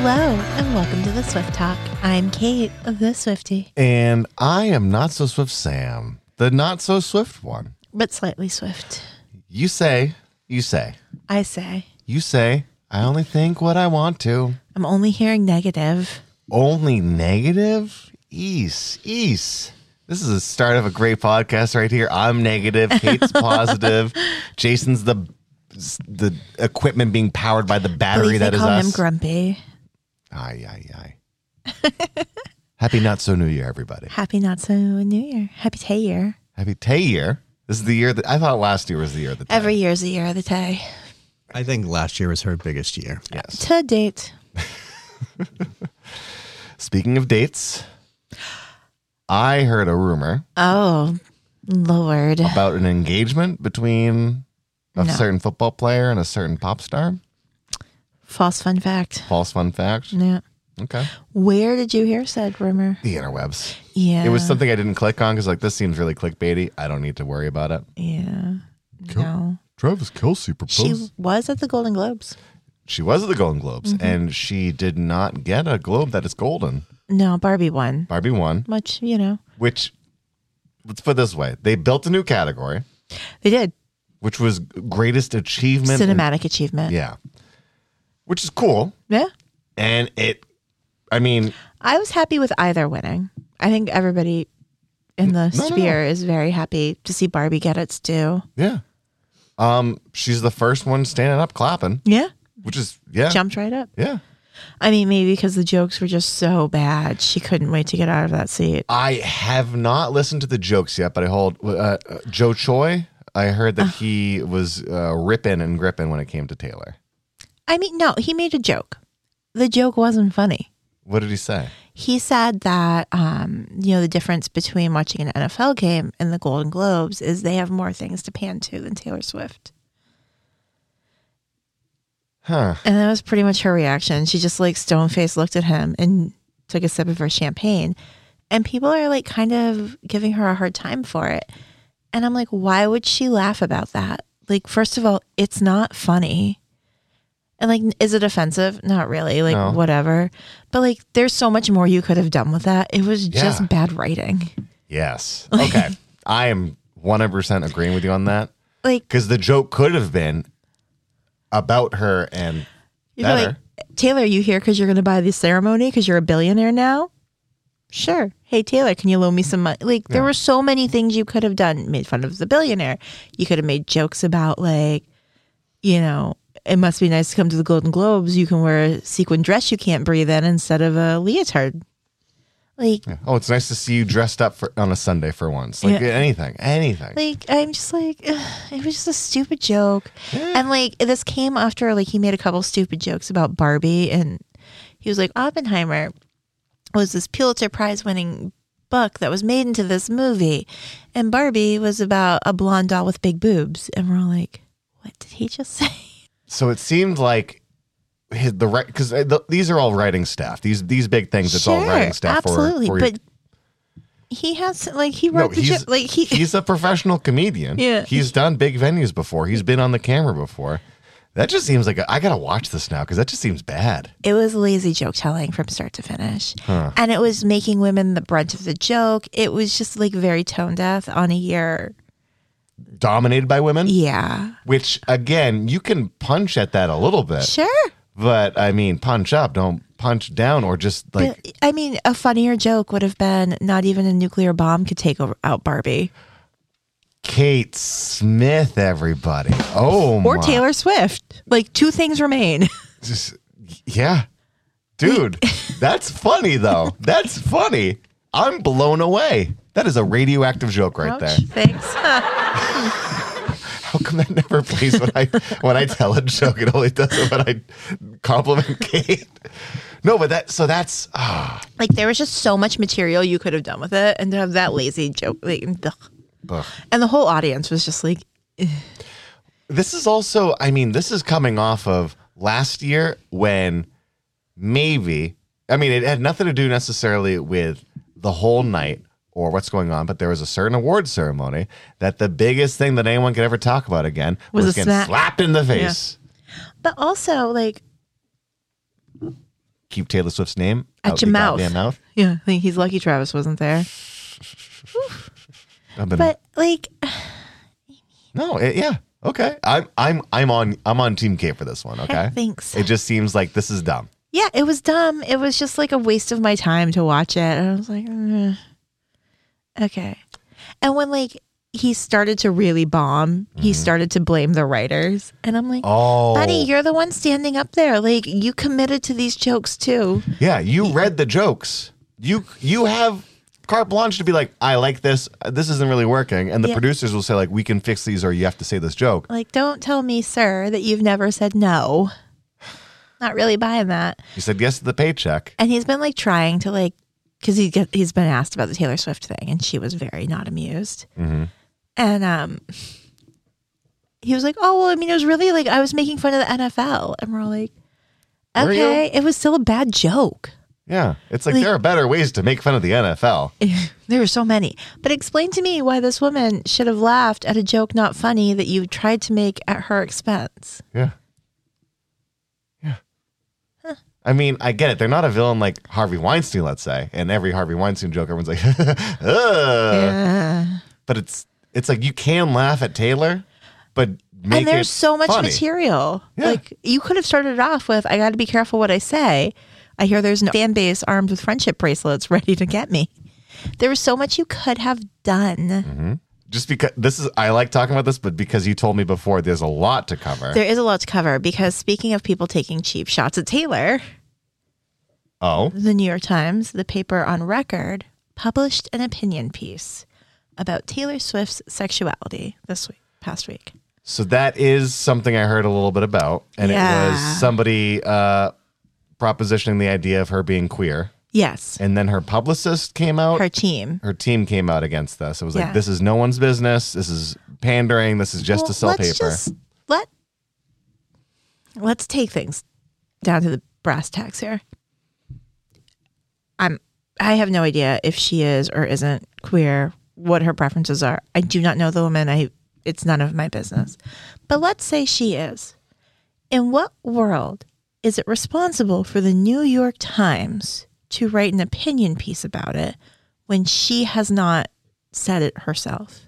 Hello, and welcome to the Swift Talk. I'm Kait, of the Swifty, And I am not so swift Sam, the not so swift one. but slightly swift. You say, you say, I say, you say, I only think what I want to. I'm only hearing negative. Only negative? Ease, ease. This is the start of a great podcast right here. I'm negative, Kait's positive, Jason's the the equipment being powered by the battery that is that they is call him us. grumpy. Aye, aye, aye. Happy not so new year, everybody. Happy not so new year. Happy Tay year. Happy Tay year. This is the year that I thought last year was the year of the Tay. Every year's the year of the Tay. I think last year was her biggest year. yes. To date. Speaking of dates, I heard a rumor Oh, Lord. about an engagement between a No. certain football player and a certain pop star. False fun fact. False fun fact. Yeah. Okay. Where did you hear said rumor? The interwebs. Yeah. It was something I didn't click on because like this seems really clickbaity. I don't need to worry about it. Yeah. Cool. No. Travis Kelce proposed. She was at the Golden Globes. She was at the Golden Globes Mm-hmm. and she did not get a globe that is golden. No, Barbie won. Barbie won, Much, you know. which let's put it this way: they built a new category, They did. which was greatest achievement. in- Cinematic achievement. yeah, which is cool. Yeah. And it, I mean, I was happy with either winning. I think everybody in the no, no. sphere is very happy to see Barbie get its due. yeah. Um, she's the first one standing up clapping, Yeah. which is yeah, Jumped right up. yeah. I mean, maybe because the jokes were just so bad, she couldn't wait to get out of that seat. I have not listened to the jokes yet, but I hold uh, uh, Jo Koy. I heard that he was uh, ripping and gripping when it came to Taylor. I mean, no, he made a joke. The joke wasn't funny. What did he say? He said that, um, you know, the difference between watching an NFL game and the Golden Globes is they have more things to pan to than Taylor Swift. Huh? And that was pretty much her reaction. She just like stone faced looked at him and took a sip of her champagne. And people are like kind of giving her a hard time for it. And I'm like, why would she laugh about that? Like, first of all, it's not funny. And like, is it offensive? Not really. Like, No. whatever. But like, there's so much more you could have done with that. It was just Yeah. bad writing. Yes. Okay. I am 100% agreeing with you on that Like, because the joke could have been about her and better. like, Taylor, you here because you're going to buy the ceremony because you're a billionaire now? Sure. Hey, Taylor, can you loan me some money? Like, there were so many things you could have done. Made fun of the billionaire. You could have made jokes about, like, you know, it must be nice to come to the Golden Globes. You can wear a sequin dress you can't breathe in instead of a leotard. Like, Yeah. Oh, it's nice to see you dressed up for on a Sunday for once. Like Yeah. anything, anything. like I'm just like ugh, it was just a stupid joke, and like this came after like he made a couple stupid jokes about Barbie, and he was like Oppenheimer was this Pulitzer Prize winning book that was made into this movie, and Barbie was about a blonde doll with big boobs, and we're all like, what did he just say? So it seemed like his, the right because uh, the, these are all writing staff. These these big things. It's all writing staff. absolutely, for, but he has like he no, wrote the he's like he he's a professional comedian. Yeah. he's done big venues before. He's been on the camera before. That just seems like a, I gotta watch this now because that just seems bad. it was lazy joke telling from start to finish. And it was making women the brunt of the joke. It was just like very tone deaf on a year. Dominated by women, Yeah. which again you can punch at that a little bit, Sure. but I mean punch up, don't punch down, or just like But, I mean, a funnier joke would have been not even a nuclear bomb could take over, out Barbie Kait Smith, everybody. Oh, or my. Taylor Swift. Like two things remain. Just, yeah, dude, that's funny though. That's funny. I'm blown away. That is a radioactive joke right Ouch. there. Thanks. How come that never plays when I when I tell a joke? It only does it when I compliment Kait. No, but that so that's ah, like there was just so much material you could have done with it, and to have that lazy joke, like, ugh. ugh. and the whole audience was just like, This is also, I mean, this is coming off of last year when maybe, I mean, it had nothing to do necessarily with the whole night or what's going on, but there was a certain award ceremony that the biggest thing that anyone could ever talk about again Was was, a getting smack- slapped in the face. But also, like, keep Taylor Swift's name At out your mouth. mouth. Yeah, I think he's lucky Travis wasn't there. Been, But like, no, it, yeah, okay. I'm I'm I'm on I'm on Team K for this one. Okay, thanks. it just seems like this is dumb. Yeah, it was dumb. It was just like a waste of my time to watch it. And I was like, "Eh, okay. And when like he started to really bomb, he started to blame the writers. And I'm like, Mm-hmm. Oh, buddy, you're the one standing up there. Like you committed to these jokes too. yeah, you read the jokes. You you have carte blanche to be like, I like this. This isn't really working, and the Yeah. producers will say like, we can fix these, or you have to say this joke. Like, don't tell me, sir, that you've never said no. Not really buying that. He said yes to the paycheck. And he's been like trying to like, because he get, he's been asked about the Taylor Swift thing, and she was very not amused. Mm-hmm. And um, he was like, "Oh well, I mean, it was really like I was making fun of the NFL," and we're all like, Were you? "Okay, it was still a bad joke." Yeah, it's like, Like- there are better ways to make fun of the NFL. there are so many, but explain to me why this woman should have laughed at a joke not funny that you tried to make at her expense. Yeah. I mean, I get it. They're not a villain like Harvey Weinstein, let's say. And every Harvey Weinstein joke, everyone's like, Ugh. Yeah. but it's it's like you can laugh at Taylor, but make and there's so much funny. material. Yeah. Like you could have started it off with, "I got to be careful what I say." I hear there's no fan base armed with friendship bracelets ready to get me. There was so much you could have done. Mm-hmm. Just because this is, I like talking about this, but because you told me before, there's a lot to cover. There is a lot to cover because speaking of people taking cheap shots at Taylor, oh, the New York Times, the paper on record, published an opinion piece about Taylor Swift's sexuality this week, past week. so that is something I heard a little bit about, and it was somebody uh, propositioning the idea of her being queer, Yes, and then her publicist came out. her team. her team came out against this. It was Yeah. like, this is no one's business. This is pandering. This is just to sell let's paper. Just let let's take things down to the brass tacks here. I'm I have no idea if she is or isn't queer, what her preferences are. I do not know the woman. I it's none of my business. But let's say she is. In what world is it responsible for the New York Times to write an opinion piece about it when she has not said it herself?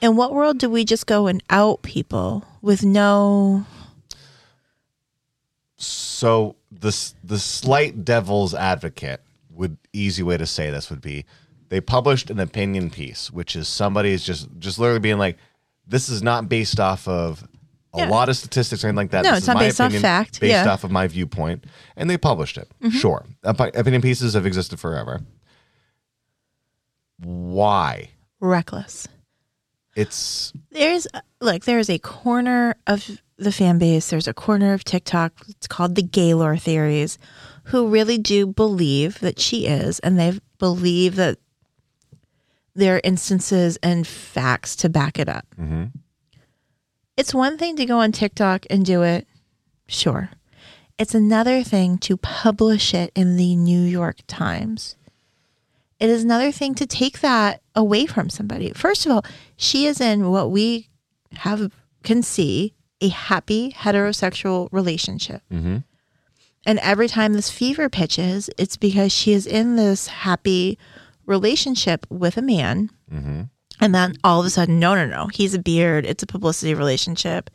In what world do we just go and out people with no so the the slight devil's advocate would easy way to say this would be they published an opinion piece, which is somebody's just just literally being like, this is not based off of a Yeah. lot of statistics or anything like that. No, This it's not based off opinion, fact. Based Yeah. Mm-hmm. off of my viewpoint, and they published it. Sure, Opi- opinion pieces have existed forever. Why? reckless? It's There's look, there's a corner of the fan base, there's a corner of TikTok, it's called the Gaylor theories, who really do believe that she is, and they believe that there are instances and facts to back it up. It's one thing to go on TikTok and do it, sure. It's another thing to publish it in the New York Times. It is another thing to take that away from somebody. First of all, she is in what we have can see a happy heterosexual relationship. Mhm. And every time this fever pitches, it's because she is in this happy relationship with a man. And then all of a sudden, no, no, no, he's a beard. It's a publicity relationship.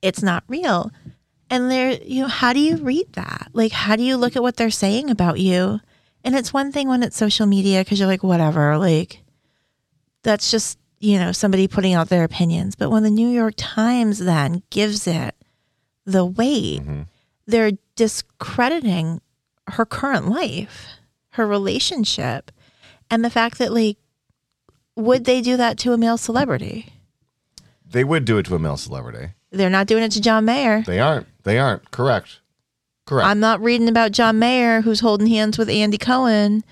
It's not real. And there, you know, how do you read that? Like, how do you look at what they're saying about you? And it's one thing when it's social media because you're like, whatever, like, that's just, you know, somebody putting out their opinions. But when the New York Times then gives it the weight, mm-hmm. they're discrediting her current life, her relationship, and the fact that, like, would they do that to a male celebrity? they would do it to a male celebrity. They're not doing it to John Mayer. They aren't. They aren't. Correct. Correct. I'm not reading about John Mayer who's holding hands with Andy Cohen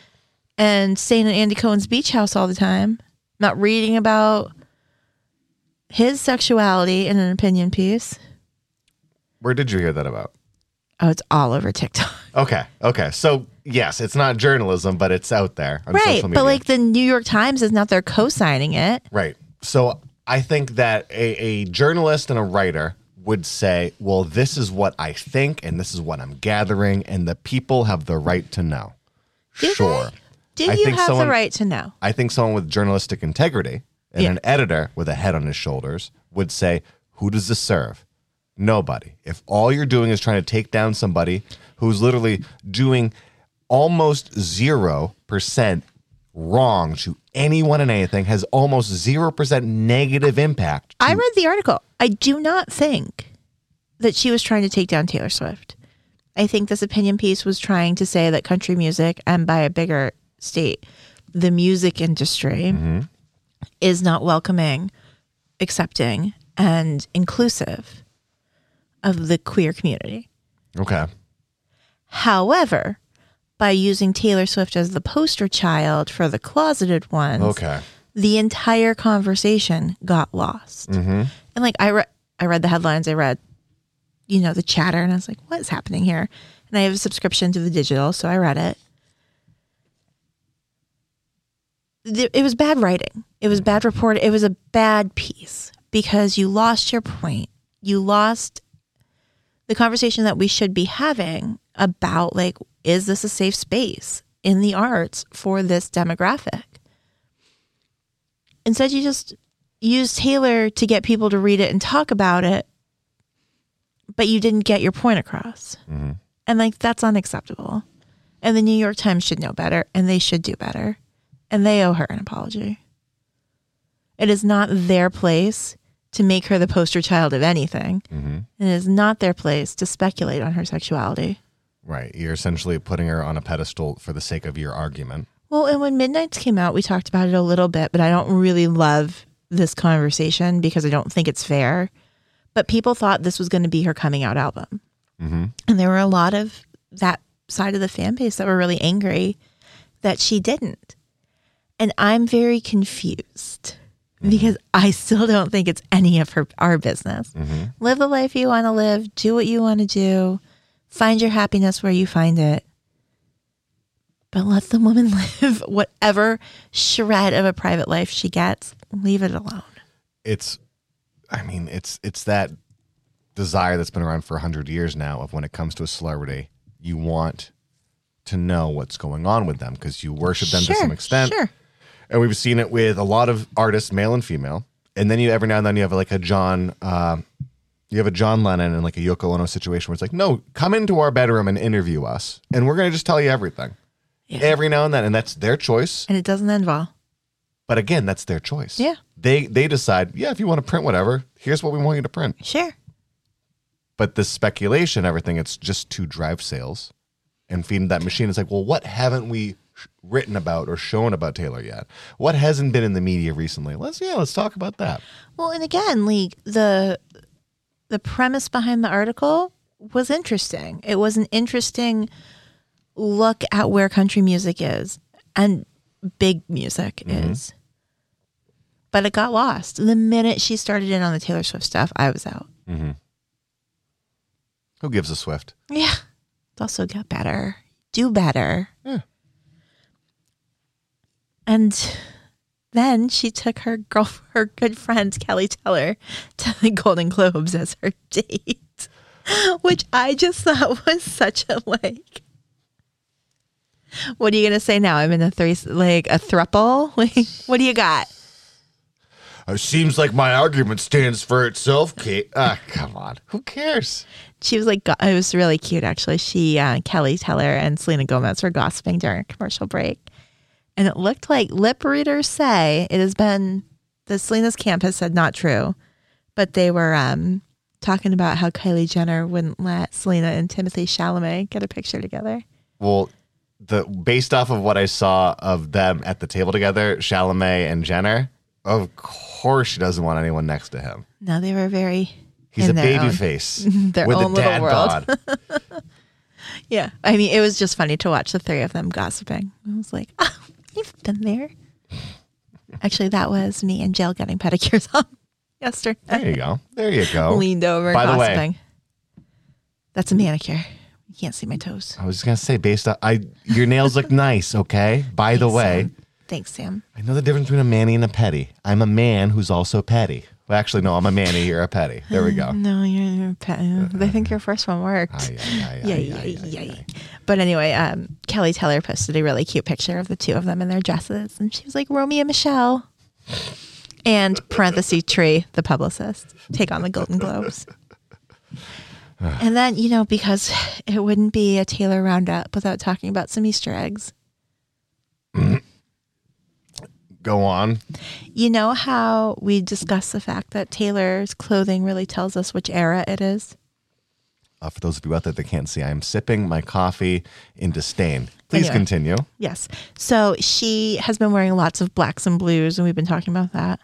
and staying at Andy Cohen's beach house all the time. I'm not reading about his sexuality in an opinion piece. Where did you hear that about? Oh, it's all over TikTok. Okay. Okay. So yes, it's not journalism, but it's out there on right. social media. But like the New York Times is not there co signing it. right. So I think that a, a journalist and a writer would say, well, this is what I think and this is what I'm gathering, and the people have the right to know. Do they? sure. Do I you have someone- the right to know? I think someone with journalistic integrity and Yeah. an editor with a head on his shoulders would say, Who does this serve? Nobody. If all you're doing is trying to take down somebody who's literally doing almost 0% wrong to anyone and anything, has almost 0% negative impact. I read the article. I do not think that she was trying to take down Taylor Swift. I think this opinion piece was trying to say that country music, and by a bigger state, the music industry mm-hmm. is not welcoming, accepting, and inclusive of the queer community. Okay. However, by using Taylor Swift as the poster child for the closeted ones, Okay. the entire conversation got lost. Mm-hmm. And like I read, I read the headlines. I read, you know, the chatter, and I was like, "What is happening here?" And I have a subscription to the digital, so I read it. It was bad writing. It was bad report. It was a bad piece because you lost your point. You lost the conversation that we should be having about like, is this a safe space in the arts for this demographic? Instead, you just use Taylor to get people to read it and talk about it, but you didn't get your point across. Mm-hmm. And like, that's unacceptable. And the New York Times should know better and they should do better. And they owe her an apology. It is not their place to make her the poster child of anything. And it is not their place to speculate on her sexuality. Right. You're essentially putting her on a pedestal for the sake of your argument. Well, and when Midnights came out, we talked about it a little bit, but I don't really love this conversation because I don't think it's fair. But people thought this was going to be her coming out album. Mm-hmm. And there were a lot of that side of the fan base that were really angry that she didn't. And I'm very confused because I still don't think it's any of her our business. Live the life you want to live, do what you want to do, find your happiness where you find it. But let the woman live whatever shred of a private life she gets. Leave it alone. it's i mean it's it's that desire that's been around for 100 years now of when it comes to a celebrity you want to know what's going on with them because you worship them to some extent Sure. and we've seen it with a lot of artists male and female and then you every now and then you have like a john uh, you have a john lennon and like a yoko ono situation where it's like no come into our bedroom and interview us and we're going to just tell you everything Yeah. every now and then and that's their choice And it doesn't end well. but again that's their choice Yeah. they they decide yeah if you want to print whatever here's what we want you to print Sure. but the speculation, everything, it's just to drive sales and feed that machine. It's like, well, what haven't we sh- written about or shown about Taylor yet? What hasn't been in the media recently? Let's yeah, let's talk about that. Well, and again, like the the premise behind the article was interesting. It was an interesting look at where country music is and big music mm-hmm. is. But it got lost. The minute she started in on the Taylor Swift stuff, I was out. Mm-hmm. Who gives a Swift? Yeah. It's also got better. Do better. Yeah. And then she took her girl, her good friend Keleigh Teller, to the Golden Globes as her date, which I just thought was such a like. What are you gonna say now? I'm in a three, like a thruple. Like, what do you got? It seems like my argument stands for itself, Kait. Ah, come on. Who cares? She was like, it was really cute actually. She, uh, Keleigh Teller, and Selena Gomez were gossiping during a commercial break, and it looked like lip readers say it has been the Selena's camp has said not true, but they were um, talking about how Kylie Jenner wouldn't let Selena and Timothée Chalamet get a picture together. Well, the based off of what I saw of them at the table together, Chalamet and Jenner, of course she doesn't want anyone next to him. No, they were very. He's in a baby own- face their with a own little dad world. bod. Yeah, I mean, it was just funny to watch the three of them gossiping. I was like, oh, you've been there. Actually, that was me and Jill getting pedicures on yesterday. There you go. There you go. Leaned over, By the way- gossiping. That's a manicure. You can't see my toes. I was just gonna say, based on I, your nails look nice. Okay. By the way, Sam. Thanks, Sam. I know the difference between a manny and a petty. I'm a man who's also petty. Well, actually, no, I'm a Manny. You're a Petty. There we go. No, you're, a pet. I think your first one worked. Yeah, yeah, yeah. But anyway, um, Keleigh Teller posted a really cute picture of the two of them in their dresses, and she was like, "Romeo and Michelle," and parenthesis tree, the publicist, take on the Golden Globes. and then you know because it wouldn't be a Taylor roundup without talking about some Easter eggs. Go on. You know how we discussed the fact that Taylor's clothing really tells us which era it is. Uh, for those of you out there that can't see, I am sipping my coffee in disdain. Please Anyway. continue. Yes. So she has been wearing lots of blacks and blues, and we've been talking about that.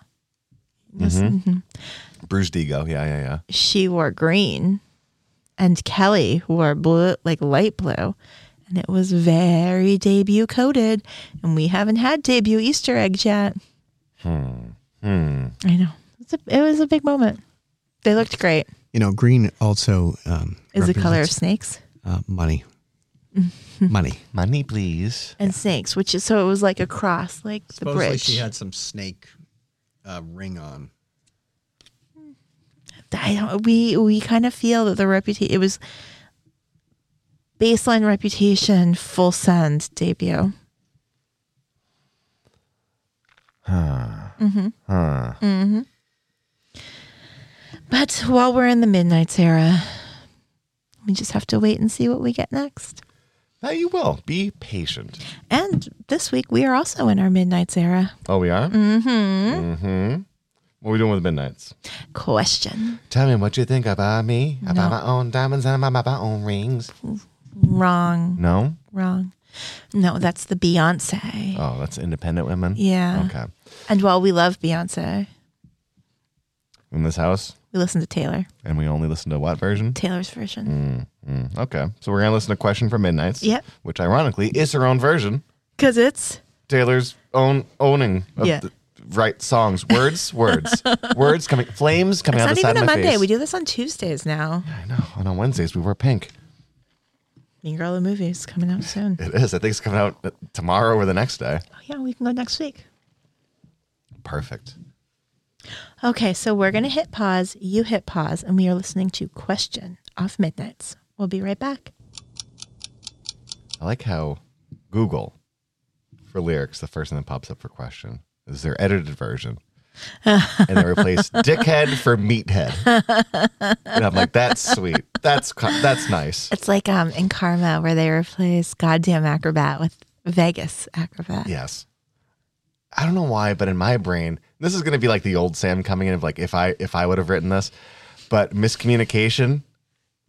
This- mhm. Bruce Digo. Yeah, yeah, yeah. She wore green, and Kelly wore blue, like light blue, and it was very debut coated. And we haven't had debut Easter eggs yet. Hmm. I know. It's a, it was a big moment. They looked great. You know, green also um, Is the color of snakes uh, money. money. Money, please. and snakes, which is so it was like a cross, like the Supposedly bridge. she had some snake uh, ring on. I don't. We we kind of feel that the reputation. It was baseline reputation, full send debut. Huh. But while we're in the Midnight's era, we just have to wait and see what we get next. Now you will. Be patient. And this week we are also in our Midnight's era. Oh, we are? Mm-hmm. Mm-hmm. What are we doing with the Midnights? Question. Tell me what you think about me. About my own diamonds and about my own rings. Wrong. No? Wrong. No, that's the Beyonce. Oh, that's independent women? Yeah. Okay. And while we love Beyonce, In this house? we listen to Taylor. And we only listen to what version? Taylor's version. Mm, okay. So we're going to listen to Question for Midnights. Yep. Which ironically is her own version. Because it's Taylor's own owning of Yeah. the right songs. Words, words. words coming, flames coming It's out not the side even a of my Monday. face. We do this on Tuesdays now. I know. And on Wednesdays, we wear pink. Mean Girl the movie is coming out soon. It is. I think it's coming out tomorrow or the next day. Oh, yeah, we can go next week. Perfect. Okay, so we're going to hit pause. You hit pause, and we are listening to Question off Midnights. We'll be right back. I like how Google for lyrics, the first thing that pops up for question is their edited version. And they replace dickhead for meathead. And I'm like, that's sweet. That's that's nice. It's like um in Karma where they replace Goddamn Acrobat with Vegas Acrobat. Yes. I don't know why, but in my brain, this is gonna be like the old Sam coming in of like if I if I would have written this, but miscommunication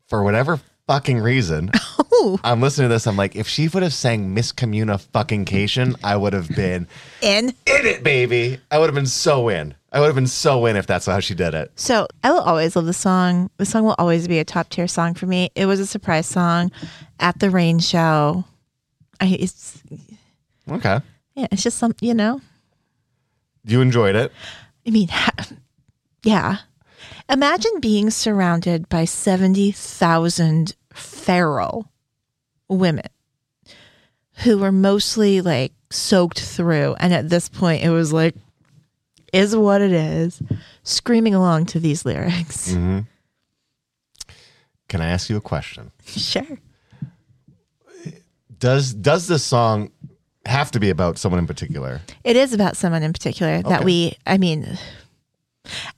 for whatever fucking reason. I'm listening to this. I'm like, if she would have sang miscommuna fucking cation, I would have been In. in it, baby. I would have been so in. I would have been so in if that's how she did it. So I will always love the song. The song will always be a top tier song for me. It was a surprise song at the rain show. I it's Okay. yeah, it's just some you know. You enjoyed it. I mean, yeah. Imagine being surrounded by 70,000 feral women who were mostly like soaked through. And at this point, it was like, is what it is, screaming along to these lyrics. Mm-hmm. Can I ask you a question? Sure. Does does this song have to be about someone in particular? It is about someone in particular that we, I mean,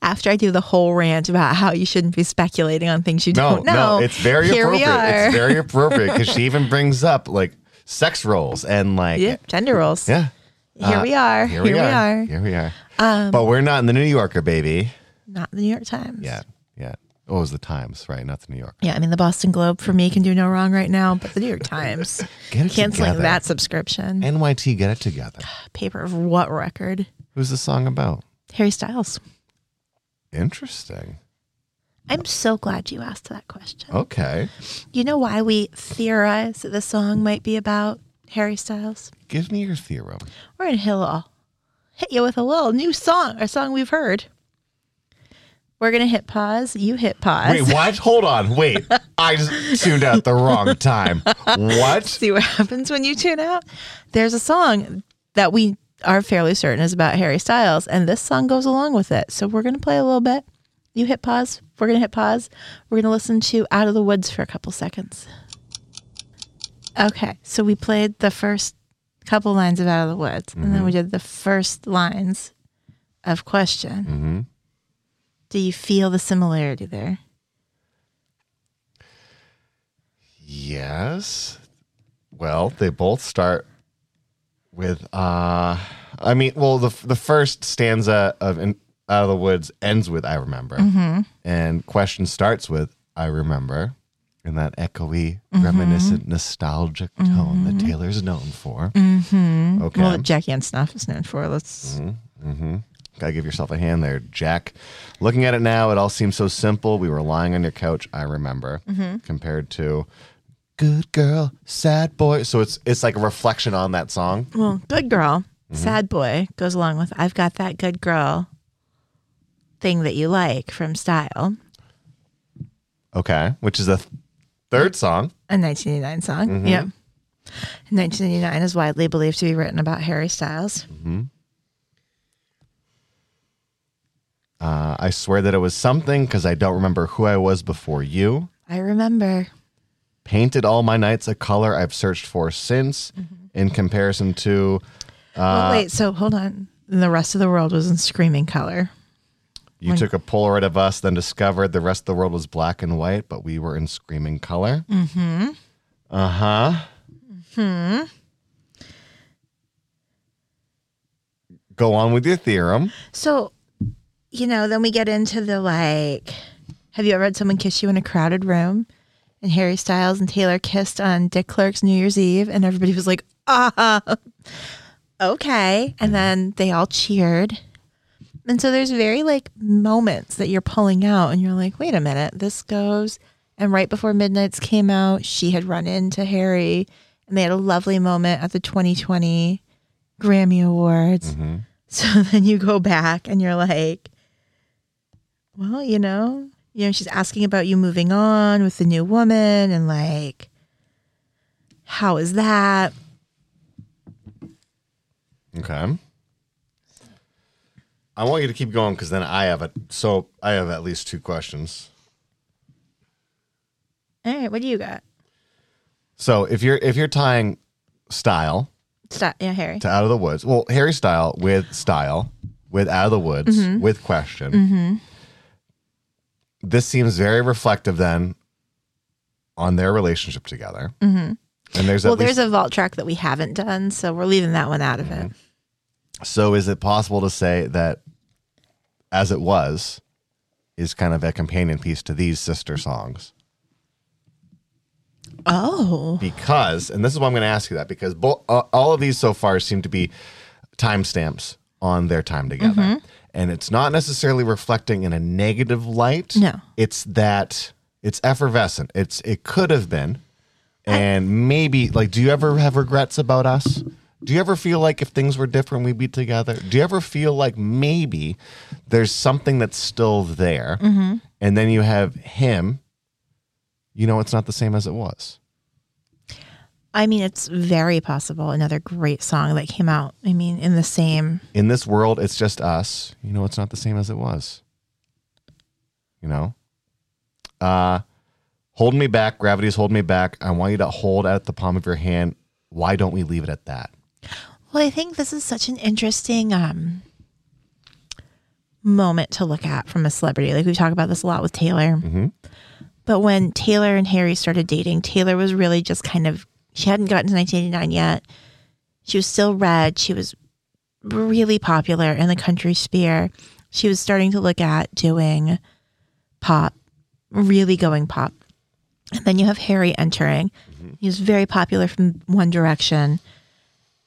after I do the whole rant about how you shouldn't be speculating on things you No, don't know, no, it's very here we appropriate. are. It's very appropriate because she even brings up like sex roles and like yeah, gender roles. yeah. Here Uh, we are. Here, we, are. Here we are. but we're not in the New Yorker, baby. Not the New York Times. Yeah, yeah. Oh, it was the Times, right? Not the New Yorker. Yeah, I mean the Boston Globe for me can do no wrong right now, but the New York Times canceling together. that subscription. NYT, get it together. Paper of what record? Who's the song about? Harry Styles. Interesting. I'm so glad you asked that question. Okay. You know why we theorize that the song might be about Harry Styles? Give me your theorem. We're hit, a hit you with a little new song, a song we've heard. We're gonna hit pause. You hit pause. Wait, what? Hold on. Wait. I just tuned out the wrong time. What? See what happens when you tune out. There's a song that we are fairly certain is about Harry Styles, and this song goes along with it. So we're gonna play a little bit. You hit pause. We're gonna hit pause. We're gonna listen to "Out of the Woods" for a couple seconds. Okay, so we played the first couple lines of "Out of the Woods," and then we did the first lines of "Question." hmm Do you feel the similarity there? Yes. Well, they both start with uh I mean, well the the first stanza of in, Out of the Woods ends with I remember. Mm-hmm. And question starts with I remember in that echoey, mm-hmm. reminiscent, nostalgic tone that mm-hmm. Taylor's known for. Mm-hmm. Okay. Well, Jackie and Snuff is known for. Let's. Gotta give yourself a hand there, Jack. Looking at it now, it all seems so simple. We were lying on your couch, I remember, compared to Good Girl, Sad Boy. So it's it's like a reflection on that song. Well, good girl, Mm-hmm. sad boy goes along with I've got that good girl thing that you like from Style, Okay. Which is a th- third song. a 1989 song. Mm-hmm. Yep. 1989 is widely believed to be written about Harry Styles. Uh, I swear that it was something because I don't remember who I was before you. I remember. Painted all my nights a color I've searched for since, in comparison to well, wait, so hold on. And the rest of the world was in screaming color. you took a Polaroid of us, then discovered the rest of the world was black and white, but we were in screaming color. Mm-hmm. Uh huh. Hmm. Go on with your theorem. So, you know, then we get into the like, have you ever had someone kiss you in a crowded room? And Harry Styles and Taylor kissed on Dick Clark's New Year's Eve, and everybody was like, ah, okay. And then they all cheered. And so there's very like moments that you're pulling out, and you're like, wait a minute, this goes. And right before Midnight's came out, she had run into Harry, and they had a lovely moment at the 2020 Grammy Awards. So then you go back and you're like, well, you know, you know, she's asking about you moving on with the new woman and like, how is that? Okay. I want you to keep going because then I have it. So I have at least two questions. All right, what do you got? So if you're if you're tying style Stop. Yeah, Harry. to Out of the Woods, well, Harry Style with style with Out of the Woods mm-hmm. with question. Mm-hmm. This seems very reflective then on their relationship together. And there's Well, least, there's a vault track that we haven't done, so we're leaving that one out of it. so is it possible to say that as it was is kind of a companion piece to these sister songs? Oh, because, and this is why I'm going to ask you that, because bo- uh, all of these so far seem to be timestamps on their time together. Mm-hmm. And it's not necessarily reflecting in a negative light. No. It's that it's effervescent. It's it could have been. And maybe like do you ever have regrets about us? Do you ever feel like if things were different we'd be together? Do you ever feel like maybe there's something that's still there? Mm-hmm. And then you have him, you know it's not the same as it was. I mean, it's very possible. Another great song that came out. I mean, in the same. in this world, it's just us. You know, it's not the same as it was. You know, uh, holding me back. Gravity's holding me back. I want you to hold at the palm of your hand. Why don't we leave it at that? Well, I think this is such an interesting um, moment to look at from a celebrity. Like we talk about this a lot with Taylor. But when Taylor and Harry started dating, Taylor was really just kind of, she hadn't gotten to 1989 yet. She was still red. She was really popular in the country sphere. She was starting to look at doing pop, really going pop. And then you have Harry entering. Mm-hmm. He was very popular from One Direction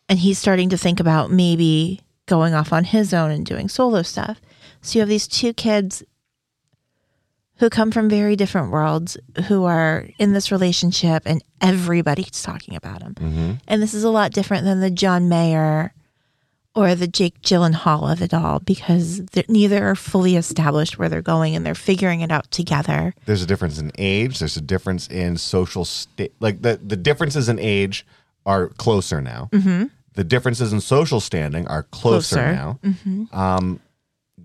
and he's starting to think about maybe going off on his own and doing solo stuff. So you have these two kids who come from very different worlds who are in this relationship and everybody's talking about them. And this is a lot different than the John Mayer or the Jake Gyllenhaal of it all because neither are fully established where they're going and they're figuring it out together. There's a difference in age. There's a difference in social state. Like the the differences in age are closer now the differences in social standing are closer, Closer. Mm-hmm. now. Um,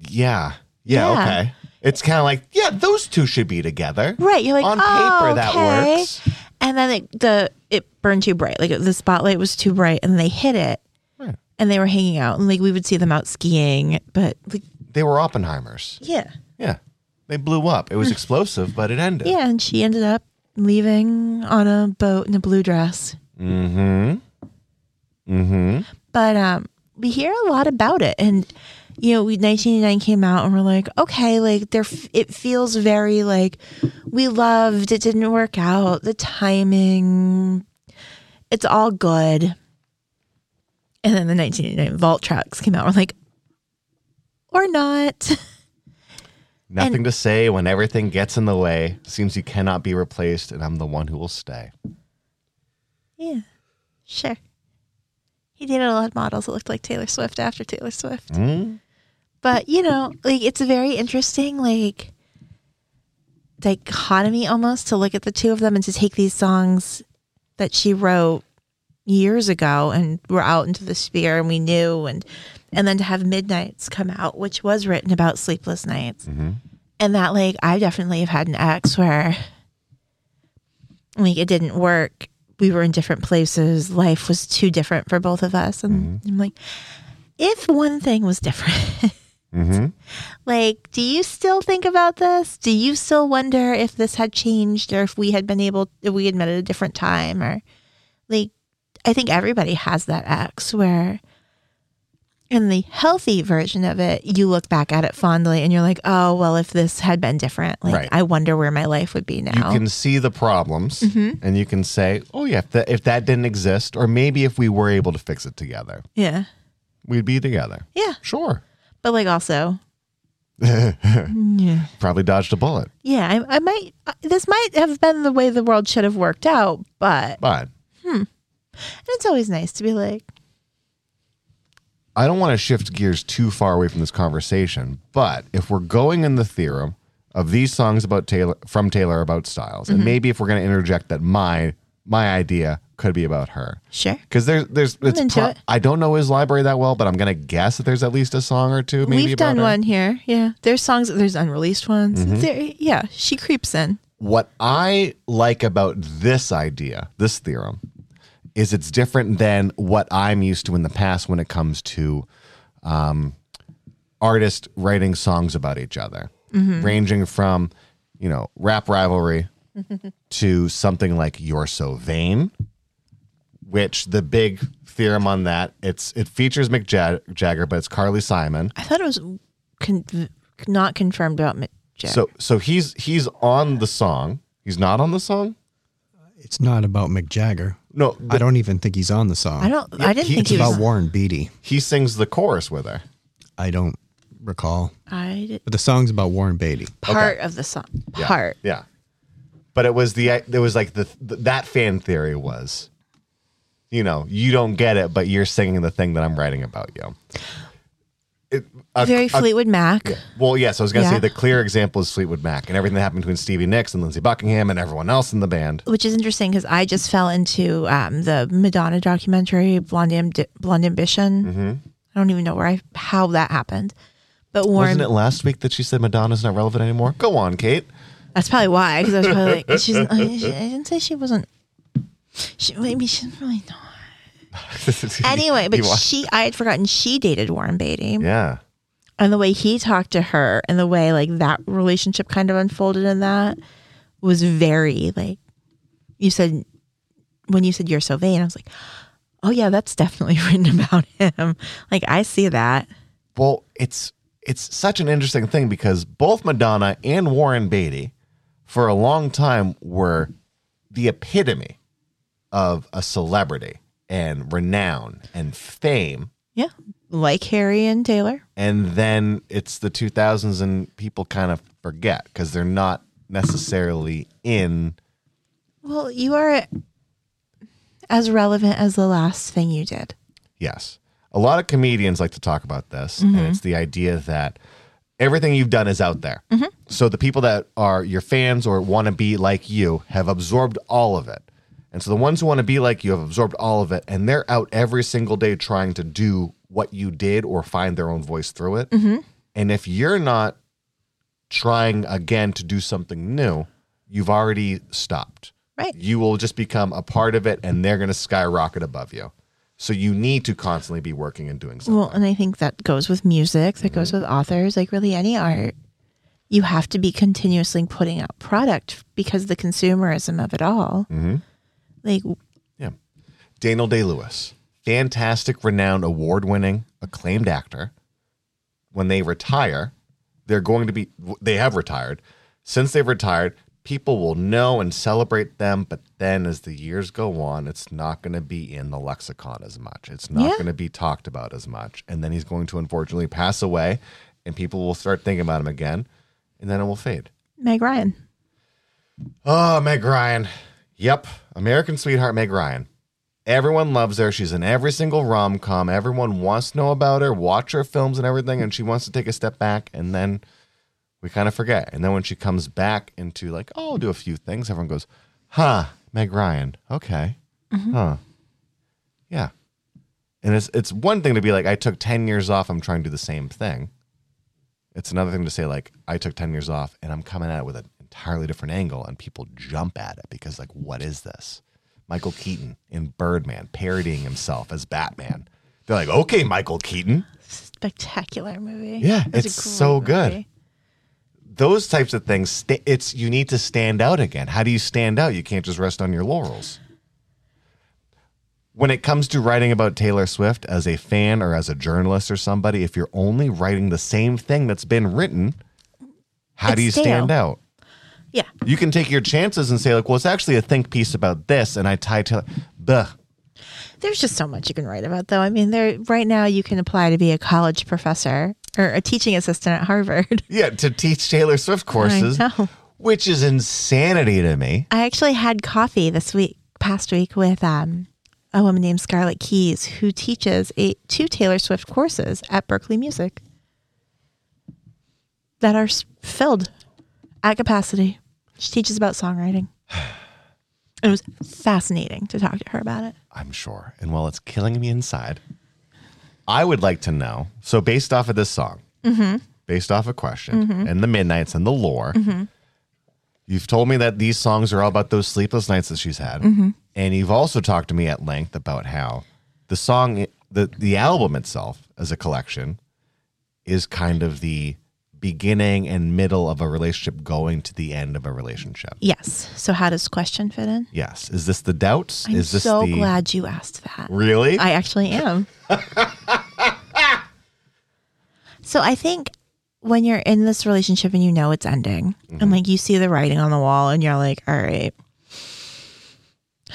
yeah, yeah, Yeah. okay. It's kind of like, yeah, those two should be together. Right. You're like, on oh, paper that okay. works. And then it, the it burned too bright. Like the spotlight was too bright, and they hit it, Right. and they were hanging out, and like we would see them out skiing, but like They were Oppenheimers. yeah, Yeah, they blew up. It was explosive, but it ended. yeah. And she ended up leaving on a boat in a blue dress. Mm-hmm. Mm-hmm. But um, we hear a lot about it, and you know, we 1989 came out, and we're like, okay, like there, it feels very like we loved. It didn't work out. The timing, it's all good. And then the 1989 Vault tracks came out. We're like, or not. Nothing to say when everything gets in the way. Seems you cannot be replaced, and I'm the one who will stay. yeah, sure. He dated a lot of models that looked like Taylor Swift after Taylor Swift. Mm? But you know, like it's a very interesting like dichotomy almost to look at the two of them and to take these songs that she wrote years ago and were out into the sphere and we knew and and then to have Midnights come out, which was written about sleepless nights. Mm-hmm. And that like I definitely have had an ex where like it didn't work. We were in different places. Life was too different for both of us. And mm-hmm. I'm like, if one thing was different, Mm-hmm. like, do you still think about this? Do you still wonder if this had changed or if we had been able, if we had met at a different time or like, I think everybody has that ex where in the healthy version of it, you look back at it fondly and you're like, oh, well, if this had been different, like, Right. I wonder where my life would be now. You can see the problems, Mm-hmm. and you can say, "Oh yeah, if that, if that didn't exist, or maybe if we were able to fix it together, yeah. we'd be together." Yeah. Sure. But like also, yeah. Probably dodged a bullet, Yeah, I, I might. uh, This might have been the way the world should have worked out, but but and it's always nice to be like, I don't want to shift gears too far away from this conversation, but if we're going in the theorem of these songs about Taylor from Taylor about Styles, Mm-hmm. and maybe if we're going to interject that my my idea could be about her, sure, because there's there's it's into it. I don't know his library that well, but I'm going to guess that there's at least a song or two. Maybe we've done her. one here. Yeah, there's songs. There's unreleased ones. Mm-hmm. There, yeah, she creeps in. What I like about this idea, this theorem, is it's different than what I'm used to in the past when it comes to um, artists writing songs about each other, ranging from, you know, rap rivalry to something like "You're So Vain," which the big theorem on that it's it features Mick Jag- Jagger, but it's Carly Simon. I thought it was con- not confirmed about Mick Jagger. So so he's he's on the song. He's not on the song. It's not about Mick Jagger. No, I don't even think he's on the song. I don't. I didn't he- think It's he about was. Warren Beatty. he sings the chorus with her. I don't recall. I did But the song's about Warren Beatty. part of the song. Yeah. Part. Yeah. But it was the it was like the, the that fan theory was, you know, you don't get it, but you're singing the thing that I'm writing about you. It, a- Very a- Fleetwood Mac. well, yes, I was gonna Yeah. say the clear example is Fleetwood Mac and everything that happened between Stevie Nicks and Lindsey Buckingham and everyone else in the band. Which is interesting because I just fell into um, the Madonna documentary, Blonde, Am- Blonde Ambition. Mm-hmm. I don't even know where I how that happened, but Warren. Wasn't it last week that she said Madonna's not relevant anymore? Go on, Kait. That's probably why, because I was probably like, she's. I didn't say she wasn't. She, maybe she's really not. Anyway, but she, I had forgotten she dated Warren Beatty, yeah. and the way he talked to her, and the way like that relationship kind of unfolded in that was very like. You said when you said you're so vain, I was like, oh yeah, that's definitely written about him. Like I see that. Well, it's it's such an interesting thing because both Madonna and Warren Beatty, for a long time, were the epitome of a celebrity and renown and fame. Yeah, like Harry and Taylor. And then it's the 2000s and people kind of forget because they're not necessarily in. Well, you are as relevant as the last thing you did. Yes. A lot of comedians like to talk about this, and mm-hmm. it's the idea that everything you've done is out there. Mm-hmm. So the people that are your fans or want to be like you have absorbed all of it. And so the ones who want to be like you have absorbed all of it and they're out every single day trying to do what you did or find their own voice through it. Mm-hmm. And if you're not trying again to do something new, you've already stopped. Right. You will just become a part of it and they're going to skyrocket above you. So you need to constantly be working and doing something. Well, and I think that goes with music, that goes mm-hmm. with authors, like really any art. You have to be continuously putting out product because the consumerism of it all. Mm-hmm. Like, Yeah. Daniel Day Lewis, fantastic, renowned, award winning, acclaimed actor. When they retire, they're going to be, they have retired. Since they've retired, people will know and celebrate them. But then as the years go on, it's not going to be in the lexicon as much. It's not Yeah. going to be talked about as much. And then he's going to unfortunately pass away and people will start thinking about him again. And then it will fade. Meg Ryan. Oh, Meg Ryan. Yep. American sweetheart Meg Ryan. Everyone loves her. She's in every single rom com. Everyone wants to know about her, watch her films and everything, and she wants to take a step back, and then we kind of forget. And then when she comes back into like, oh, I'll do a few things, everyone goes, huh, Meg Ryan. Okay. Mm-hmm. Huh. Yeah. And it's it's one thing to be like, I took 10 years off, I'm trying to do the same thing. It's another thing to say, like, I took 10 years off and I'm coming at it with an entirely different angle, and people jump at it because, like, what is this? Michael Keaton in Birdman parodying himself as Batman. They're like, okay, Michael Keaton. Spectacular movie. Yeah, It it's so good. movie. Those types of things, sta- it's you need to stand out again. How do you stand out? You can't just rest on your laurels. When it comes to writing about Taylor Swift as a fan or as a journalist or somebody, if you're only writing the same thing that's been written, how do you It's stale. stand out? Yeah. You can take your chances and say, like, well, it's actually a think piece about this, and I tie to, Buh. There's just so much you can write about, though. I mean, there right now you can apply to be a college professor or a teaching assistant at Harvard. Yeah, to teach Taylor Swift courses, which is insanity to me. I actually had coffee this week, past week, with um, a woman named Scarlett Keys who teaches a two Taylor Swift courses at Berklee Music that are filled at capacity. She teaches about songwriting. It was fascinating to talk to her about it. I'm sure. And while it's killing me inside, I would like to know. So, based off of this song, mm-hmm. based off a question mm-hmm. and the Midnights and the lore, mm-hmm. you've told me that these songs are all about those sleepless nights that she's had. And you've also talked to me at length about how the song, the, the album itself as a collection, is kind of the beginning and middle of a relationship going to the end of a relationship. Yes. So, how does question fit in? Yes. Is this the doubts? I'm is this so the glad you asked that. really? I actually am. so I think when you're in this relationship and you know it's ending, and mm-hmm. like you see the writing on the wall, and you're like, all right,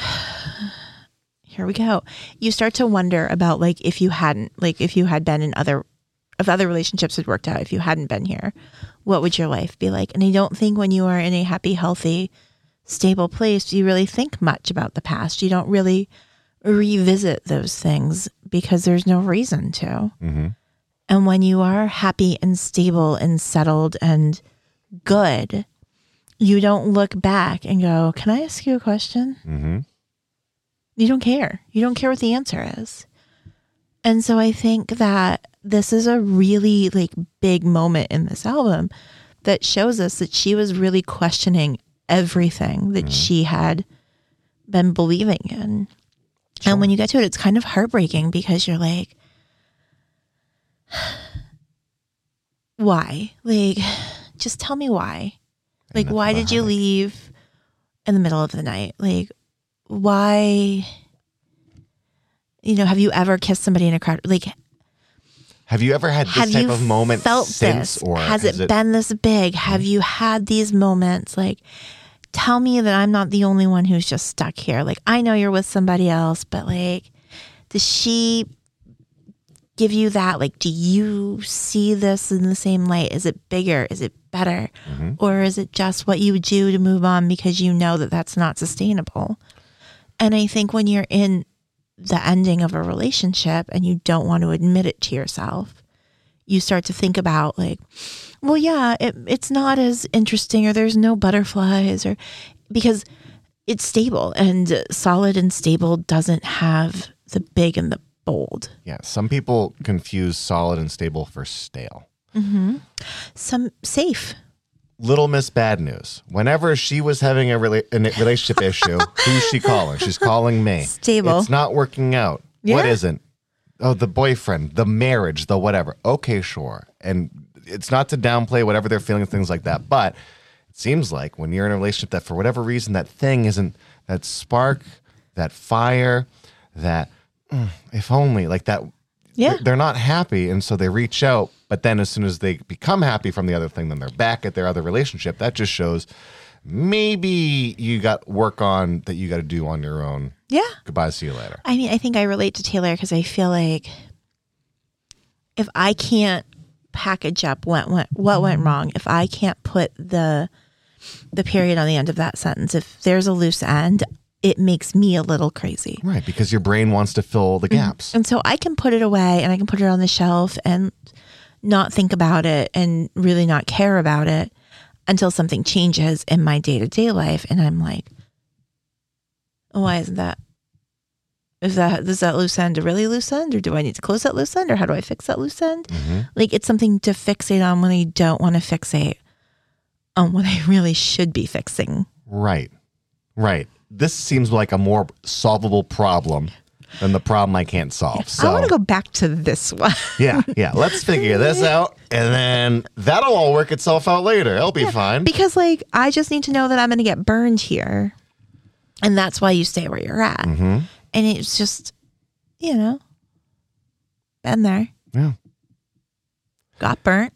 here we go. You start to wonder about like if you hadn't, like if you had been in other, if other relationships had worked out, if you hadn't been here, what would your life be like? And I don't think when you are in a happy, healthy, stable place, you really think much about the past. You don't really revisit those things because there's no reason to. And when you are happy and stable and settled and good, you don't look back and go, Can I ask you a question? mm-hmm. You don't care. You don't care what the answer is. And so I think that this is a really like big moment in this album that shows us that she was really questioning everything that she had been believing in. And when you get to it, it's kind of heartbreaking because you're like, why? Like, just tell me why. Like, why did you leave in the middle of the night? Like, why? You know, have you ever kissed somebody in a crowd? Like, Have you ever had this type of moment felt since, this? or has it, been this big? Have mm-hmm. you had these moments? Like, tell me that I'm not the only one who's just stuck here. Like, I know you're with somebody else, but like, does she give you that? Like, do you see this in the same light? Is it bigger? Is it better? Mm-hmm. Or is it just what you do to move on because you know that that's not sustainable? And I think when you're in the ending of a relationship and you don't want to admit it to yourself, you start to think about like, well, yeah, it, it's not as interesting or there's no butterflies or because it's stable and solid and stable doesn't have the big and the bold. Yeah, some people confuse solid and stable for stale. Mm-hmm. Some safe. Little Miss Bad News. Whenever she was having a, rela- a relationship issue, who's she calling? She's calling me. Stable. It's not working out. What Yeah. isn't? Oh, the boyfriend, the marriage, the whatever. Okay, sure. And it's not to downplay whatever they're feeling, things like that. But it seems like when you're in a relationship that for whatever reason that thing isn't that spark, that fire, that mm, if only like that Yeah. they're not happy and so they reach out but then as soon as they become happy from the other thing then they're back at their other relationship. That just shows maybe you got work on that you got to do on your own. Yeah. goodbye see you later. I mean, I think I relate to Taylor because I feel like if I can't package up what went what went wrong, if I can't put the the period on the end of that sentence, if there's a loose end, it makes me a little crazy. right because your brain wants to fill the mm-hmm. gaps. And so I can put it away and I can put it on the shelf and not think about it and really not care about it until something changes in my day to day life. And I'm like, oh, why isn't that? Is that is that loose end a really loose end, or do I need to close that loose end, or how do I fix that loose end? Mm-hmm. Like it's something to fixate on when I don't want to fixate on what I really should be fixing. right right this seems like a more solvable problem than the problem i can't solve so I want to go back to this one. yeah yeah let's figure this out and then that'll all work itself out later it'll be fine Because like I just need to know that I'm going to get burned here, and that's why you stay where you're at. Mm-hmm. And it's just, you know, been there, yeah got burnt.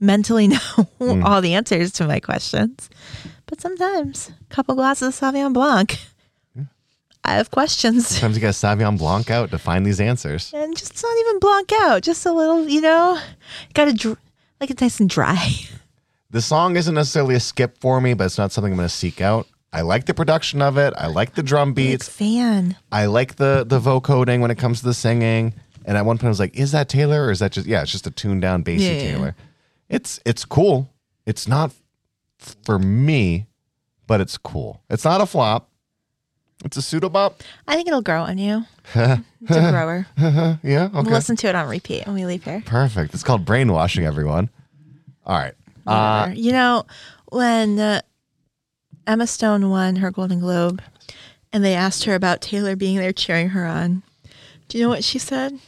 Mentally know Mm. all the answers to my questions, but sometimes a couple glasses of Sauvignon Blanc, I have questions. Sometimes you got to Sauvignon Blanc out to find these answers. And just not even Blanc out, just a little, you know, got to dr- like it nice and dry. The song isn't necessarily a skip for me, but it's not something I'm going to seek out. I like the production of it. I like the drum Big beats. fan. I like the the vocoding when it comes to the singing. And at one point I was like, is that Taylor or is that just yeah, it's just a tuned down bassy yeah. Taylor. It's it's cool. It's not f- for me, but it's cool. It's not a flop. It's a pseudobop. I think it'll grow on you. it's a grower. yeah, okay. We'll listen to it on repeat when we leave here. Perfect. It's called brainwashing everyone. All right. Uh, Whatever. you know, when uh, Emma Stone won her Golden Globe and they asked her about Taylor being there cheering her on, do you know what she said?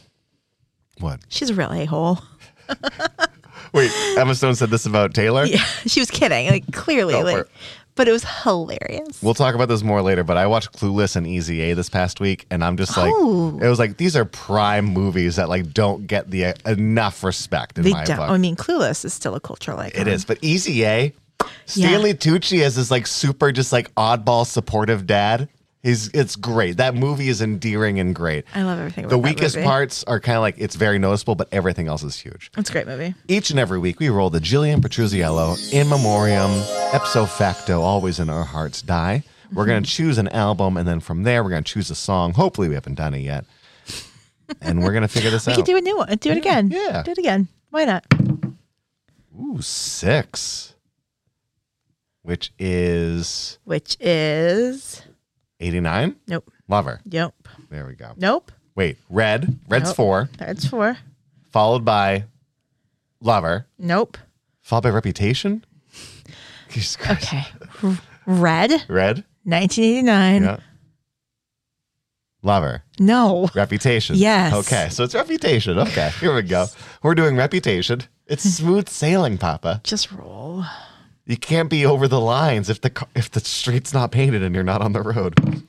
what? She's a real a hole. Wait, Emma Stone said this about Taylor? Yeah, she was kidding. Like, clearly. Go for like, it. But it was hilarious. We'll talk about this more later, but I watched Clueless and Easy A this past week, and I'm just like, Oh. it was like these are prime movies that like don't get the uh, enough respect in they my don't. book. I mean, Clueless is still a cultural icon. it is, but Easy A, Stanley Tucci as this like super just like oddball supportive dad. He's it's great. That movie is endearing and great. I love everything about it. The weakest parts are kind of like it's very noticeable, but everything else is huge. It's a great movie. Each and every week, we roll the Jillian Petruzziello in memoriam, ipso facto, always in our hearts die. We're going to mm-hmm. choose an album, and then from there, we're going to choose a song. Hopefully, we haven't done it yet. And we're going to figure this out. We out. could do a new one. Do it again. yeah. Do it again. Why not? Ooh, six, which is Which is 89. nope. Lover. Nope. There we go. Nope. Wait, Red. Red's Nope. four, That's four. followed by Lover, Nope. followed by Reputation. Jesus Christ. Okay. R- Red, Red. 1989. Yeah. Lover. No. Reputation. Yes. Okay, so it's reputation. Okay, here we go. We're doing reputation. It's smooth sailing, Papa. Just roll. You can't be over the lines if the if the street's not painted and you're not on the road.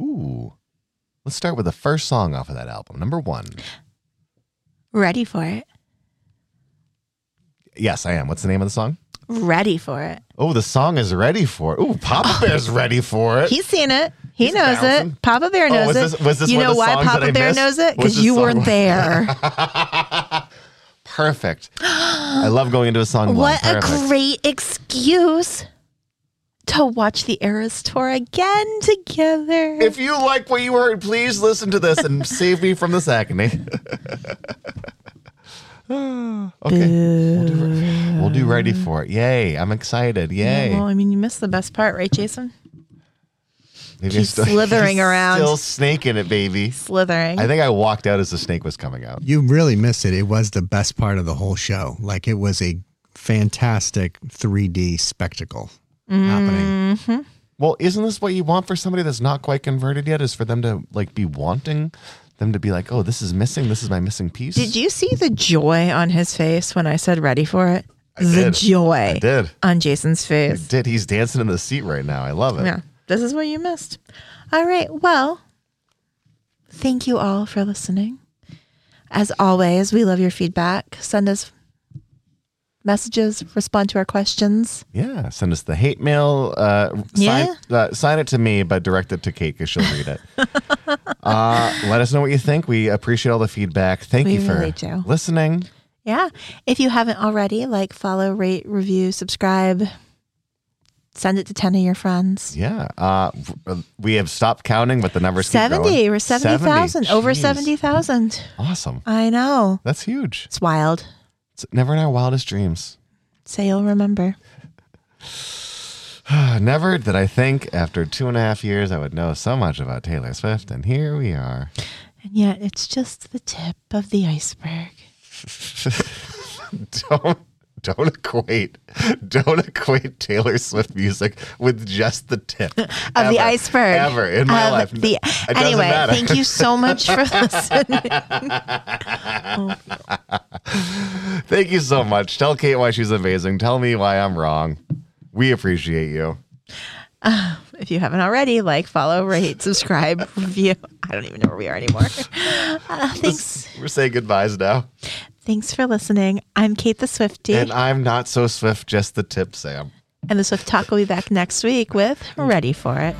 Ooh. Let's start with the first song off of that album. Number one. Ready for it. Yes, I am. What's the name of the song? Ready for it. Oh, the song is ready for it. Ooh, Papa oh. Bear's ready for it. He's seen it. He He's knows bouncing. it. Papa Bear Oh, knows was it. this- was this you know why Papa Bear missed? knows it? Because you weren't there. Perfect. I love going into a song. blind. what a Perfect. great excuse to watch the Eras tour again together. If you like what you heard, please listen to this and save me from this agony. okay. We'll do, we'll do ready for it. Yay! I'm excited. Yay! Well, I mean, you missed the best part, right, Jason? Maybe he's slithering he's around. Still snaking it, baby. Slithering. I think I walked out as the snake was coming out. You really missed it. It was the best part of the whole show. Like it was a fantastic 3D spectacle happening. Mm-hmm. Well, isn't this what you want for somebody that's not quite converted yet? Is for them to like be wanting them to be like, oh, this is missing. This is my missing piece. Did you see the joy on his face when I said ready for it? the did. joy I did. on Jason's face. Did he's dancing in the seat right now? I love it. Yeah, this is what you missed. All right. Well, thank you all for listening. As always, we love your feedback. Send us messages, respond to our questions. Yeah, send us the hate mail. Uh, Yeah. sign, uh, sign it to me, but direct it to Kait because she'll read it. uh, let us know what you think. We appreciate all the feedback. Thank We you for really listening. Yeah. If you haven't already, like, follow, rate, review, subscribe. Send it to 10 of your friends. Yeah, uh, we have stopped counting, but the numbers keep 70. growing. We're 70,000. Over Jeez. 70,000. Awesome. I know. That's huge. It's wild. It's never in our wildest dreams. Say you'll remember. Never did I think after two and a half years I would know so much about Taylor Swift, and here we are. And yet, it's just the tip of the iceberg. don't don't equate don't equate Taylor Swift music with just the tip of the iceberg. ever in my life. the- It anyway, thank you so much for listening. Thank you so much. Tell Kait why she's amazing. Tell me why I'm wrong. We appreciate you. if you haven't already, like, follow, rate, subscribe, review. I don't even know where we are anymore. Uh, thanks. We're saying goodbyes now. Thanks for listening. I'm Kait the Swifty, And I'm not so swift, just the tip, Sam. and the Swift Talk will be back next week with Ready for It.